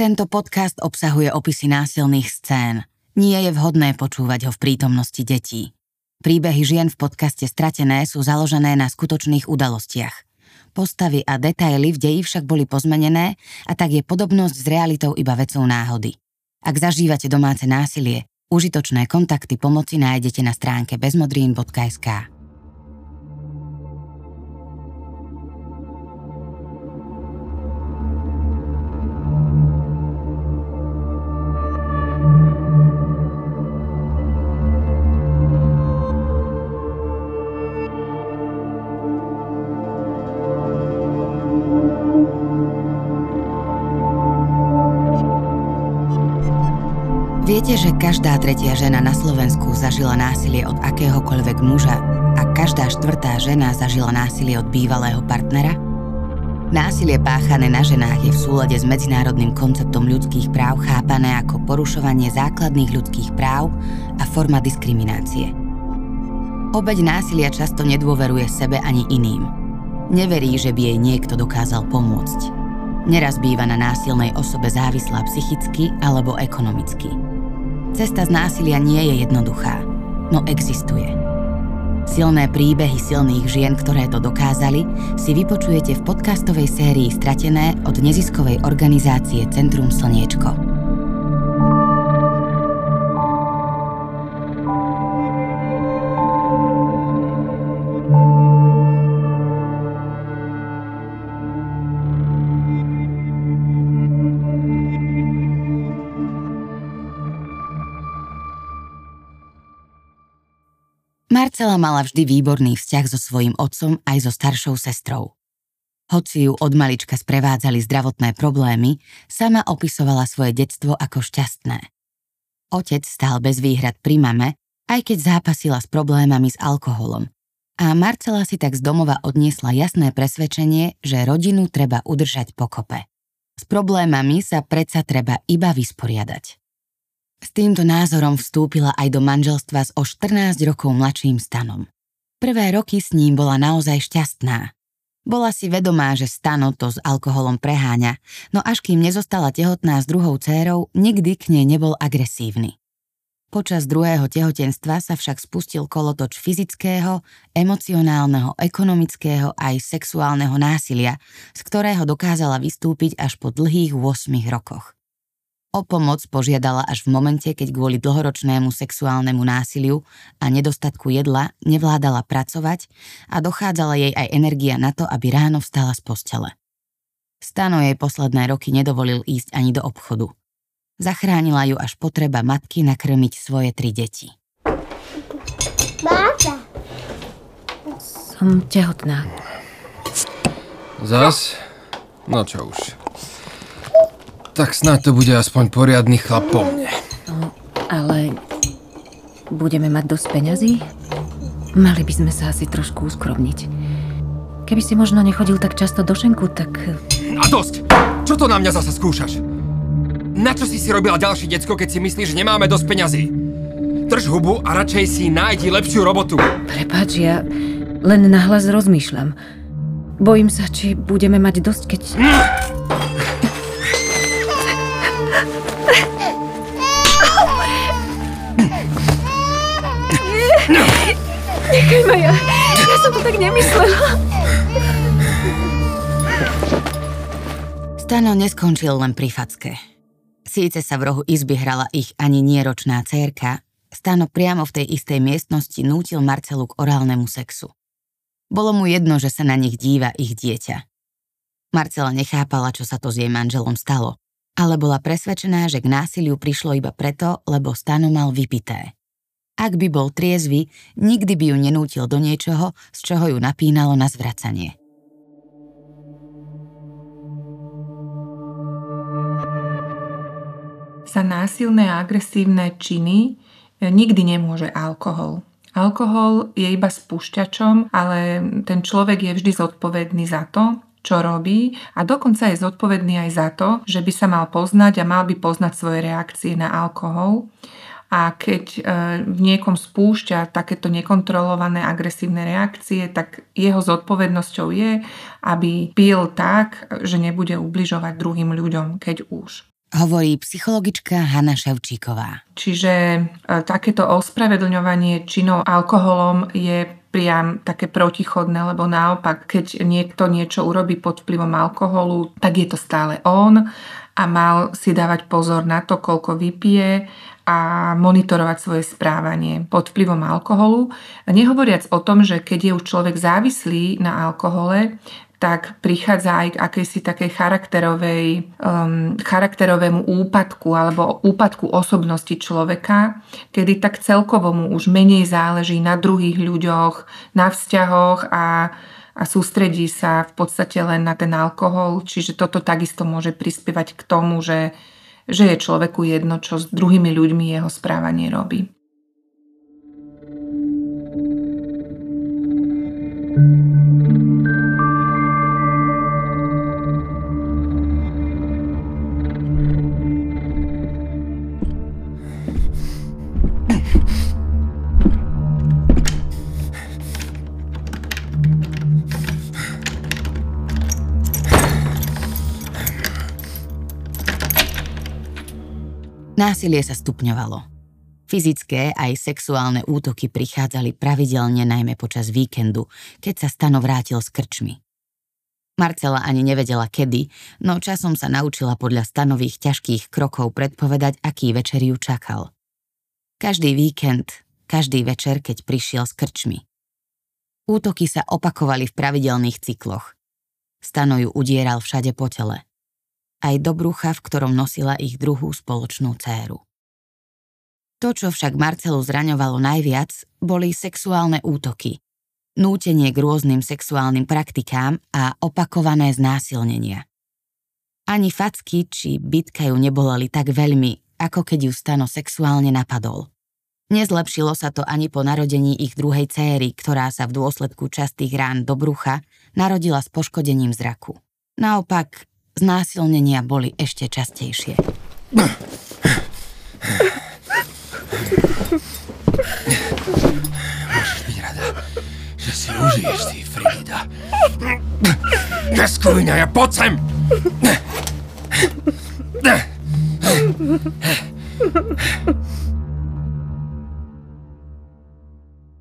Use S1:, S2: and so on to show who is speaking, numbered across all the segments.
S1: Tento podcast obsahuje opisy násilných scén. Nie je vhodné počúvať ho v prítomnosti detí. Príbehy žien v podcaste Stratené sú založené na skutočných udalostiach. Postavy a detaily v deji však boli pozmenené a tak je podobnosť s realitou iba vecou náhody. Ak zažívate domáce násilie, užitočné kontakty pomoci nájdete na stránke bezmodrín.sk. Viete, že každá tretia žena na Slovensku zažila násilie od akéhokoľvek muža a každá štvrtá žena zažila násilie od bývalého partnera? Násilie páchané na ženách je v súlade s medzinárodným konceptom ľudských práv chápané ako porušovanie základných ľudských práv a forma diskriminácie. Obeď násilia často nedôveruje sebe ani iným. Neverí, že by jej niekto dokázal pomôcť. Neraz býva na násilnej osobe závislá psychicky alebo ekonomicky. Cesta z násilia nie je jednoduchá, no existuje. Silné príbehy silných žien, ktoré to dokázali, si vypočujete v podcastovej sérii Stratené od neziskovej organizácie Centrum Slniečko. Marcela mala vždy výborný vzťah so svojím otcom aj so staršou sestrou. Hoci ju od malička sprevádzali zdravotné problémy, sama opisovala svoje detstvo ako šťastné. Otec stál bez výhrad pri mame, aj keď zápasila s problémami s alkoholom. A Marcela si tak z domova odniesla jasné presvedčenie, že rodinu treba udržať pokope. S problémami sa predsa treba iba vysporiadať. S týmto názorom vstúpila aj do manželstva s o 14 rokov mladším stanom. Prvé roky s ním bola naozaj šťastná. Bola si vedomá, že stano to s alkoholom preháňa, no až kým nezostala tehotná s druhou dcérou, nikdy k nej nebol agresívny. Počas druhého tehotenstva sa však spustil kolotoč fyzického, emocionálneho, ekonomického aj sexuálneho násilia, z ktorého dokázala vystúpiť až po dlhých 8 rokoch. O pomoc požiadala až v momente, keď kvôli dlhoročnému sexuálnemu násiliu a nedostatku jedla nevládala pracovať a dochádzala jej aj energia na to, aby ráno vstala z postele. Stano jej posledné roky nedovolil ísť ani do obchodu. Zachránila ju až potreba matky nakrmiť svoje tri deti.
S2: Báta.
S3: Som tehotná.
S4: Zas? No čo už. Tak snad to bude aspoň poriadny chlap po mne.
S3: No, ale budeme mať dosť peňazí? Mali by sme sa asi trošku uskromniť. Keby si možno nechodil tak často do šenku, tak...
S4: A dosť! Čo to na mňa zasa skúšaš? Na čo si si robila ďalší decko, keď si myslíš, že nemáme dosť peňazí? Drž hubu a radšej si nájdi lepšiu robotu.
S3: Prepač, ja len nahlas rozmýšľam. Bojím sa, či budeme mať dosť, keď... Nechaj ma ja. Ja som to tak nemyslela.
S1: Stano neskončil len pri facke. Síce sa v rohu izby hrala ich ani nieročná cérka, Stano priamo v tej istej miestnosti nútil Marcelu k orálnemu sexu. Bolo mu jedno, že sa na nich díva ich dieťa. Marcela nechápala, čo sa to s jej manželom stalo, ale bola presvedčená, že k násiliu prišlo iba preto, lebo Stano mal vypité. Ak by bol triezvy, nikdy by ju nenútil do niečoho, z čoho ju napínalo na zvracanie.
S5: Za násilné a agresívne činy e, nikdy nemôže alkohol. Alkohol je iba spúšťačom, ale ten človek je vždy zodpovedný za to, čo robí a dokonca je zodpovedný aj za to, že by sa mal poznať a mal by poznať svoje reakcie na alkohol a keď e, v niekom spúšťa takéto nekontrolované agresívne reakcie, tak jeho zodpovednosťou je, aby pil tak, že nebude ubližovať druhým ľuďom, keď už.
S1: hovorí psychologička Hanna Ševčíková.
S5: Čiže e, takéto ospravedlňovanie činov alkoholom je priam také protichodné, lebo naopak, keď niekto niečo urobí pod vplyvom alkoholu, tak je to stále on a mal si dávať pozor na to, koľko vypije a monitorovať svoje správanie pod vplyvom alkoholu. Nehovoriac o tom, že keď je už človek závislý na alkohole, tak prichádza aj k akejsi takej charakterovej, um, charakterovému úpadku alebo úpadku osobnosti človeka, kedy tak celkovo mu už menej záleží na druhých ľuďoch, na vzťahoch a, a sústredí sa v podstate len na ten alkohol. Čiže toto takisto môže prispievať k tomu, že, že je človeku jedno, čo s druhými ľuďmi jeho správanie robí.
S1: Násilie sa stupňovalo. Fyzické aj sexuálne útoky prichádzali pravidelne najmä počas víkendu, keď sa Stano vrátil z krčmy. Marcela ani nevedela kedy, no časom sa naučila podľa stanových ťažkých krokov predpovedať, aký večer ju čakal. Každý víkend, každý večer, keď prišiel z krčmy. Útoky sa opakovali v pravidelných cykloch. Stano ju udieral všade po tele aj do brucha, v ktorom nosila ich druhú spoločnú céru. To, čo však Marcelu zraňovalo najviac, boli sexuálne útoky, nútenie k rôznym sexuálnym praktikám a opakované znásilnenia. Ani facky či bitka ju nebolali tak veľmi, ako keď ju Stano sexuálne napadol. Nezlepšilo sa to ani po narodení ich druhej céry, ktorá sa v dôsledku častých rán do brucha narodila s poškodením zraku. Naopak, Znásilnenia boli ešte častejšie.
S4: Môžeš byť rada, že si užiješ si, Frida. Neskúňa, ja poď sem!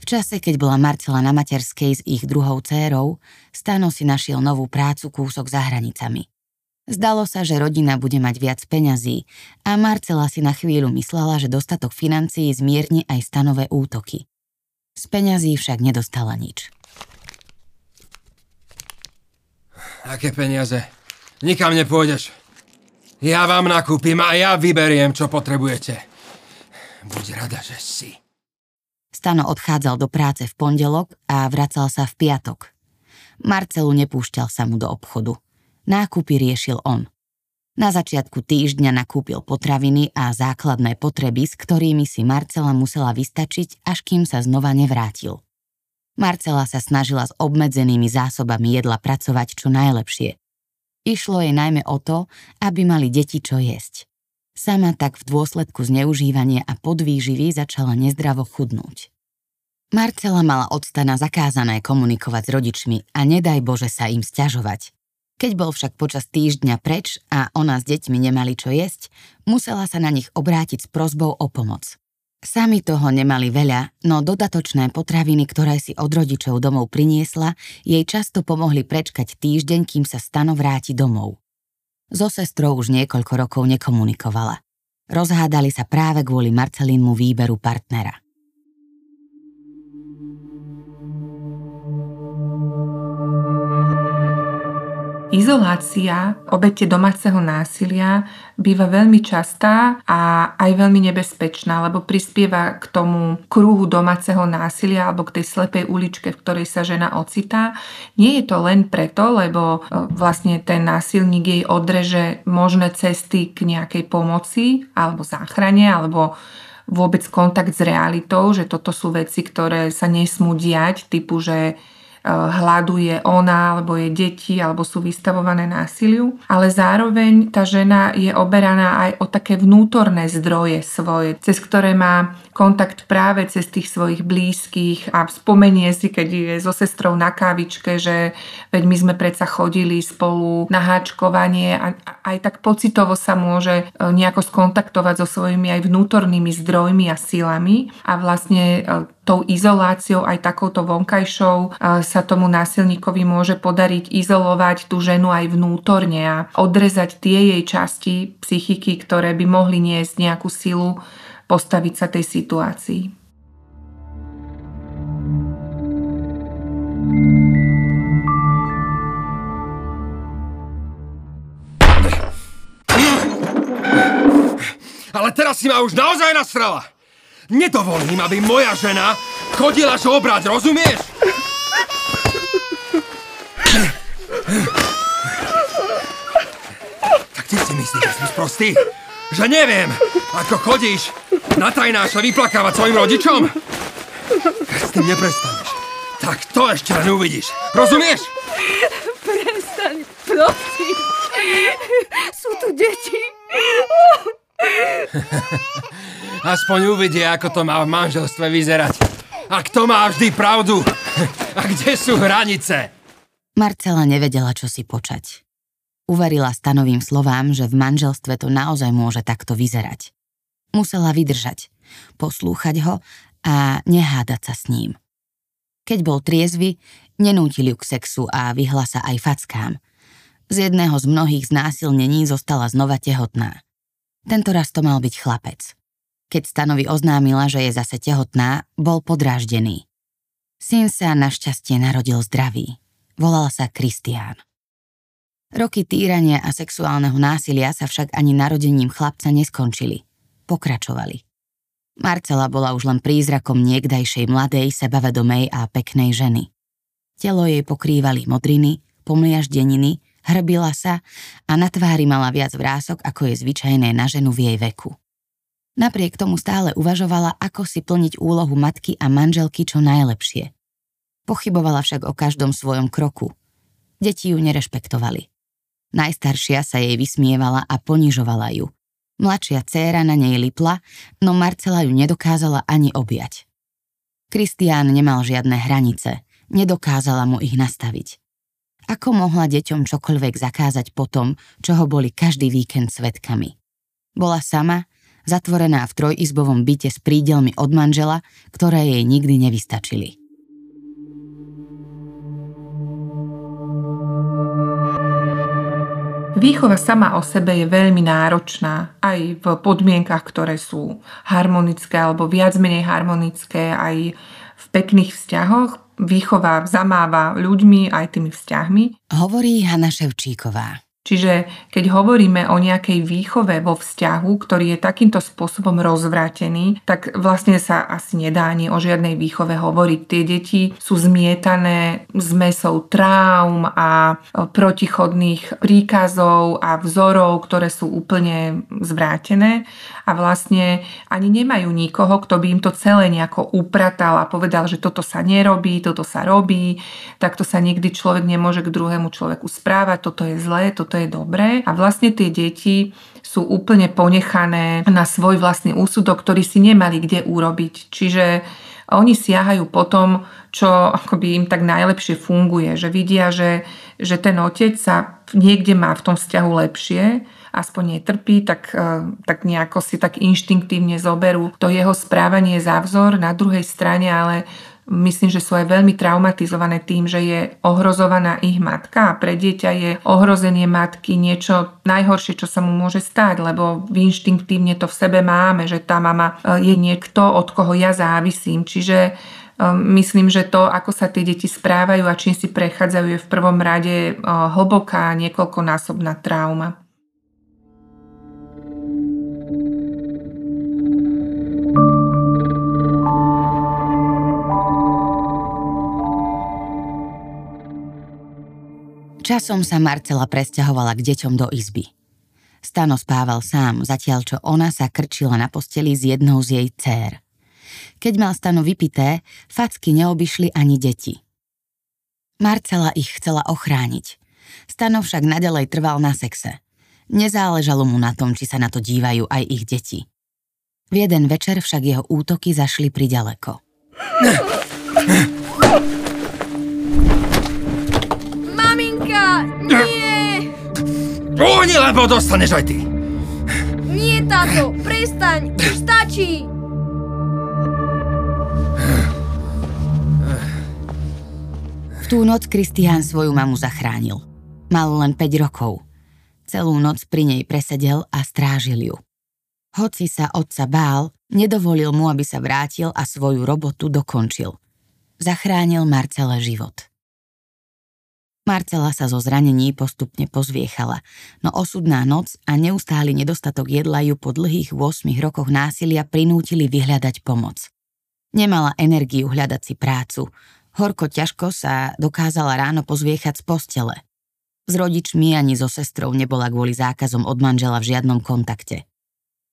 S1: V čase, keď bola Marcela na materskej s ich druhou dcérou, Stano si našiel novú prácu kúsok za hranicami. Zdalo sa, že rodina bude mať viac peňazí a Marcela si na chvíľu myslela, že dostatok financií zmierni aj stanové útoky. Z peňazí však nedostala nič.
S4: Aké peniaze? Nikam nepôjdeš. Ja vám nakúpim a ja vyberiem, čo potrebujete. Buď rada, že si.
S1: Stano odchádzal do práce v pondelok a vracal sa v piatok. Marcelu nepúšťal sa mu do obchodu – Nákupy riešil on. Na začiatku týždňa nakúpil potraviny a základné potreby, s ktorými si Marcela musela vystačiť, až kým sa znova nevrátil. Marcela sa snažila s obmedzenými zásobami jedla pracovať čo najlepšie. Išlo jej najmä o to, aby mali deti čo jesť. Sama tak v dôsledku zneužívania a podvýživy začala nezdravo chudnúť. Marcela mala od stana zakázané komunikovať s rodičmi a nedaj Bože sa im sťažovať. Keď bol však počas týždňa preč a ona s deťmi nemali čo jesť, musela sa na nich obrátiť s prozbou o pomoc. Sami toho nemali veľa, no dodatočné potraviny, ktoré si od rodičov domov priniesla, jej často pomohli prečkať týždeň, kým sa Stano vráti domov. So sestrou už niekoľko rokov nekomunikovala. Rozhádali sa práve kvôli Marcelinmu výberu partnera.
S5: Izolácia obete domáceho násilia býva veľmi častá a aj veľmi nebezpečná, lebo prispieva k tomu kruhu domáceho násilia alebo k tej slepej uličke, v ktorej sa žena ocitá. Nie je to len preto, lebo e, vlastne ten násilník jej odreže možné cesty k nejakej pomoci alebo záchrane alebo vôbec kontakt s realitou, že toto sú veci, ktoré sa nesmú diať, typu, že hľaduje ona alebo jej deti alebo sú vystavované násiliu, ale zároveň tá žena je oberaná aj o také vnútorné zdroje svoje, cez ktoré má kontakt práve cez tých svojich blízkych a spomenie si, keď je so sestrou na kávičke, že veď my sme predsa chodili spolu na háčkovanie a aj tak pocitovo sa môže e, nejako skontaktovať so svojimi aj vnútornými zdrojmi a silami. A vlastne e, tou izoláciou aj takouto vonkajšou sa tomu násilníkovi môže podariť izolovať tú ženu aj vnútorne a odrezať tie jej časti psychiky, ktoré by mohli niesť nejakú silu postaviť sa tej situácii.
S4: Ale teraz si ma už naozaj nasrala. Nedovolím, aby moja žena chodila žobrať, rozumieš? Tak ty si myslíš, že som sprostý? Že neviem, ako chodíš na tajnáš a vyplakávať svojim rodičom? S tým neprestaneš, tak to ešte len uvidíš. Rozumieš?
S3: Prestaň, prosím. Sú tu deti.
S4: Aspoň uvidia, ako to má v manželstve vyzerať. A kto má vždy pravdu? A kde sú hranice?
S1: Marcela nevedela, čo si počať. Uverila stanovým slovám, že v manželstve to naozaj môže takto vyzerať. Musela vydržať, poslúchať ho a nehádať sa s ním. Keď bol triezvy, nenútili ju k sexu a vyhla sa aj fackám. Z jedného z mnohých znásilnení zostala znova tehotná. Tento raz to mal byť chlapec. Keď Stanovi oznámila, že je zase tehotná, bol podráždený. Syn sa našťastie narodil zdravý. Volal sa Kristián. Roky týrania a sexuálneho násilia sa však ani narodením chlapca neskončili. Pokračovali. Marcela bola už len prízrakom niekdajšej mladej, sebavedomej a peknej ženy. Telo jej pokrývali modriny, pomliaždeniny hrbila sa a na tvári mala viac vrások, ako je zvyčajné na ženu v jej veku. Napriek tomu stále uvažovala, ako si plniť úlohu matky a manželky čo najlepšie. Pochybovala však o každom svojom kroku. Deti ju nerešpektovali. Najstaršia sa jej vysmievala a ponižovala ju. Mladšia dcéra na nej lipla, no Marcela ju nedokázala ani objať. Kristián nemal žiadne hranice, nedokázala mu ich nastaviť. Ako mohla deťom čokoľvek zakázať potom, čo ho boli každý víkend svetkami? Bola sama, zatvorená v trojizbovom byte s prídelmi od manžela, ktoré jej nikdy nevystačili.
S5: Výchova sama o sebe je veľmi náročná aj v podmienkach, ktoré sú harmonické alebo viac menej harmonické, aj v pekných vzťahoch výchova zamáva ľuďmi aj tými vzťahmi.
S1: Hovorí Hanna Ševčíková.
S5: Čiže keď hovoríme o nejakej výchove vo vzťahu, ktorý je takýmto spôsobom rozvrátený, tak vlastne sa asi nedá ani o žiadnej výchove hovoriť. Tie deti sú zmietané zmesou traum a protichodných príkazov a vzorov, ktoré sú úplne zvrátené a vlastne ani nemajú nikoho, kto by im to celé nejako upratal a povedal, že toto sa nerobí, toto sa robí, takto sa nikdy človek nemôže k druhému človeku správať, toto je zlé, toto je dobré. A vlastne tie deti sú úplne ponechané na svoj vlastný úsudok, ktorý si nemali kde urobiť. Čiže oni siahajú po tom, čo akoby im tak najlepšie funguje, že vidia, že, že ten otec sa niekde má v tom vzťahu lepšie, aspoň netrpí, tak, e, tak nejako si tak inštinktívne zoberú to jeho správanie za vzor. Na druhej strane ale myslím, že sú aj veľmi traumatizované tým, že je ohrozovaná ich matka a pre dieťa je ohrozenie matky niečo najhoršie, čo sa mu môže stať, lebo inštinktívne to v sebe máme, že tá mama e, je niekto, od koho ja závisím. Čiže e, myslím, že to, ako sa tie deti správajú a čím si prechádzajú, je v prvom rade e, hlboká niekoľkonásobná trauma.
S1: Časom sa Marcela presťahovala k deťom do izby. Stano spával sám, zatiaľ čo ona sa krčila na posteli s jednou z jej dcér. Keď mal Stano vypité, facky neobyšli ani deti. Marcela ich chcela ochrániť. Stano však nadalej trval na sexe. Nezáležalo mu na tom, či sa na to dívajú aj ich deti. V jeden večer však jeho útoky zašli priďaleko.
S2: Maminka, nie!
S4: Uhni, lebo dostaneš aj ty.
S2: Nie, táto, prestaň, už stačí!
S1: V tú noc Kristián svoju mamu zachránil. Mal len 5 rokov. Celú noc pri nej presedel a strážil ju. Hoci sa otca bál, nedovolil mu, aby sa vrátil a svoju robotu dokončil. Zachránil Marcele život. Marcela sa zo zranení postupne pozviechala, no osudná noc a neustály nedostatok jedla ju po dlhých 8 rokoch násilia prinútili vyhľadať pomoc. Nemala energiu hľadať si prácu, horko ťažko sa dokázala ráno pozviechať z postele. S rodičmi ani so sestrou nebola kvôli zákazom od manžela v žiadnom kontakte.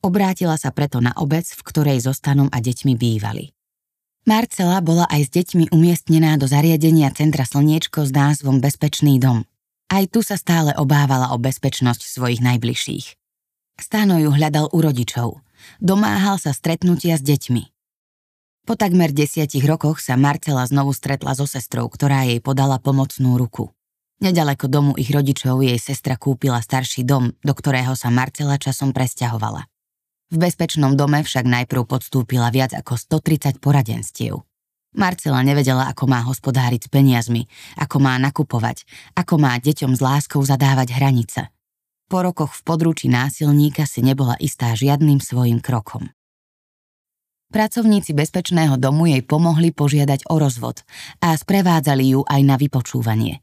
S1: Obrátila sa preto na obec, v ktorej so Stanom a deťmi bývali. Marcela bola aj s deťmi umiestnená do zariadenia Centra Slniečko s názvom Bezpečný dom. Aj tu sa stále obávala o bezpečnosť svojich najbližších. Stano ju hľadal u rodičov. Domáhal sa stretnutia s deťmi. Po takmer desiatich rokoch sa Marcela znovu stretla so sestrou, ktorá jej podala pomocnú ruku. Nedaleko domu ich rodičov jej sestra kúpila starší dom, do ktorého sa Marcela časom presťahovala. V bezpečnom dome však najprv podstúpila viac ako 130 poradenstiev. Marcela nevedela, ako má hospodáriť s peniazmi, ako má nakupovať, ako má deťom s láskou zadávať hranice. Po rokoch v područí násilníka si nebola istá žiadnym svojim krokom. Pracovníci bezpečného domu jej pomohli požiadať o rozvod a sprevádzali ju aj na vypočúvanie.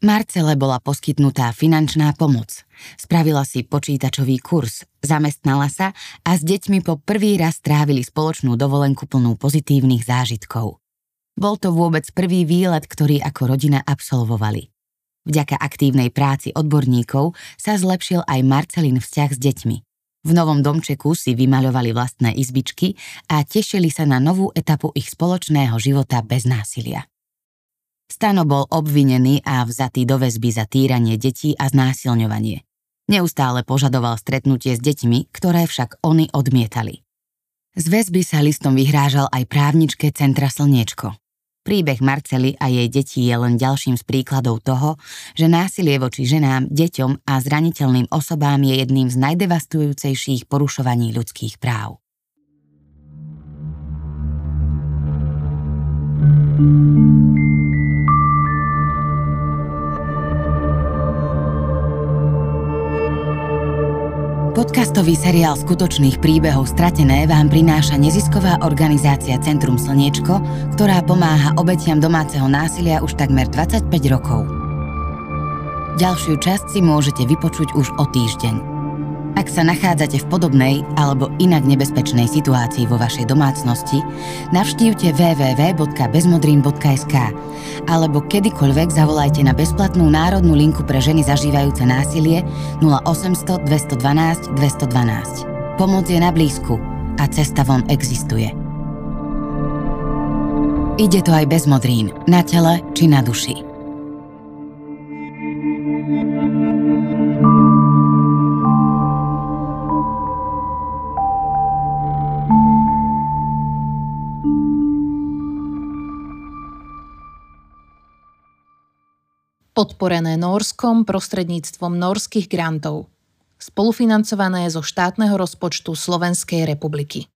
S1: Marcele bola poskytnutá finančná pomoc. Spravila si počítačový kurz, zamestnala sa a s deťmi po prvý raz strávili spoločnú dovolenku plnú pozitívnych zážitkov. Bol to vôbec prvý výlet, ktorý ako rodina absolvovali. Vďaka aktívnej práci odborníkov sa zlepšil aj Marcelin vzťah s deťmi. V novom domčeku si vymaľovali vlastné izbičky a tešili sa na novú etapu ich spoločného života bez násilia. Stano bol obvinený a vzatý do väzby za týranie detí a znásilňovanie. Neustále požadoval stretnutie s deťmi, ktoré však oni odmietali. Z väzby sa listom vyhrážal aj právničke Centra Slniečko. Príbeh Marcely a jej detí je len ďalším z príkladov toho, že násilie voči ženám, deťom a zraniteľným osobám je jedným z najdevastujúcejších porušovaní ľudských práv. thank you Podcastový seriál skutočných príbehov Stratené vám prináša nezisková organizácia Centrum Slniečko, ktorá pomáha obetiam domáceho násilia už takmer 25 rokov. Ďalšiu časť si môžete vypočuť už o týždeň. Ak sa nachádzate v podobnej alebo inak nebezpečnej situácii vo vašej domácnosti, navštívte www.bezmodrin.sk alebo kedykoľvek zavolajte na bezplatnú národnú linku pre ženy zažívajúce násilie 0800 212 212. Pomoc je na blízku a cesta von existuje. Ide to aj bez modrín, na tele či na duši.
S6: Podporené Norskom prostredníctvom norských grantov, spolufinancované zo štátneho rozpočtu Slovenskej republiky.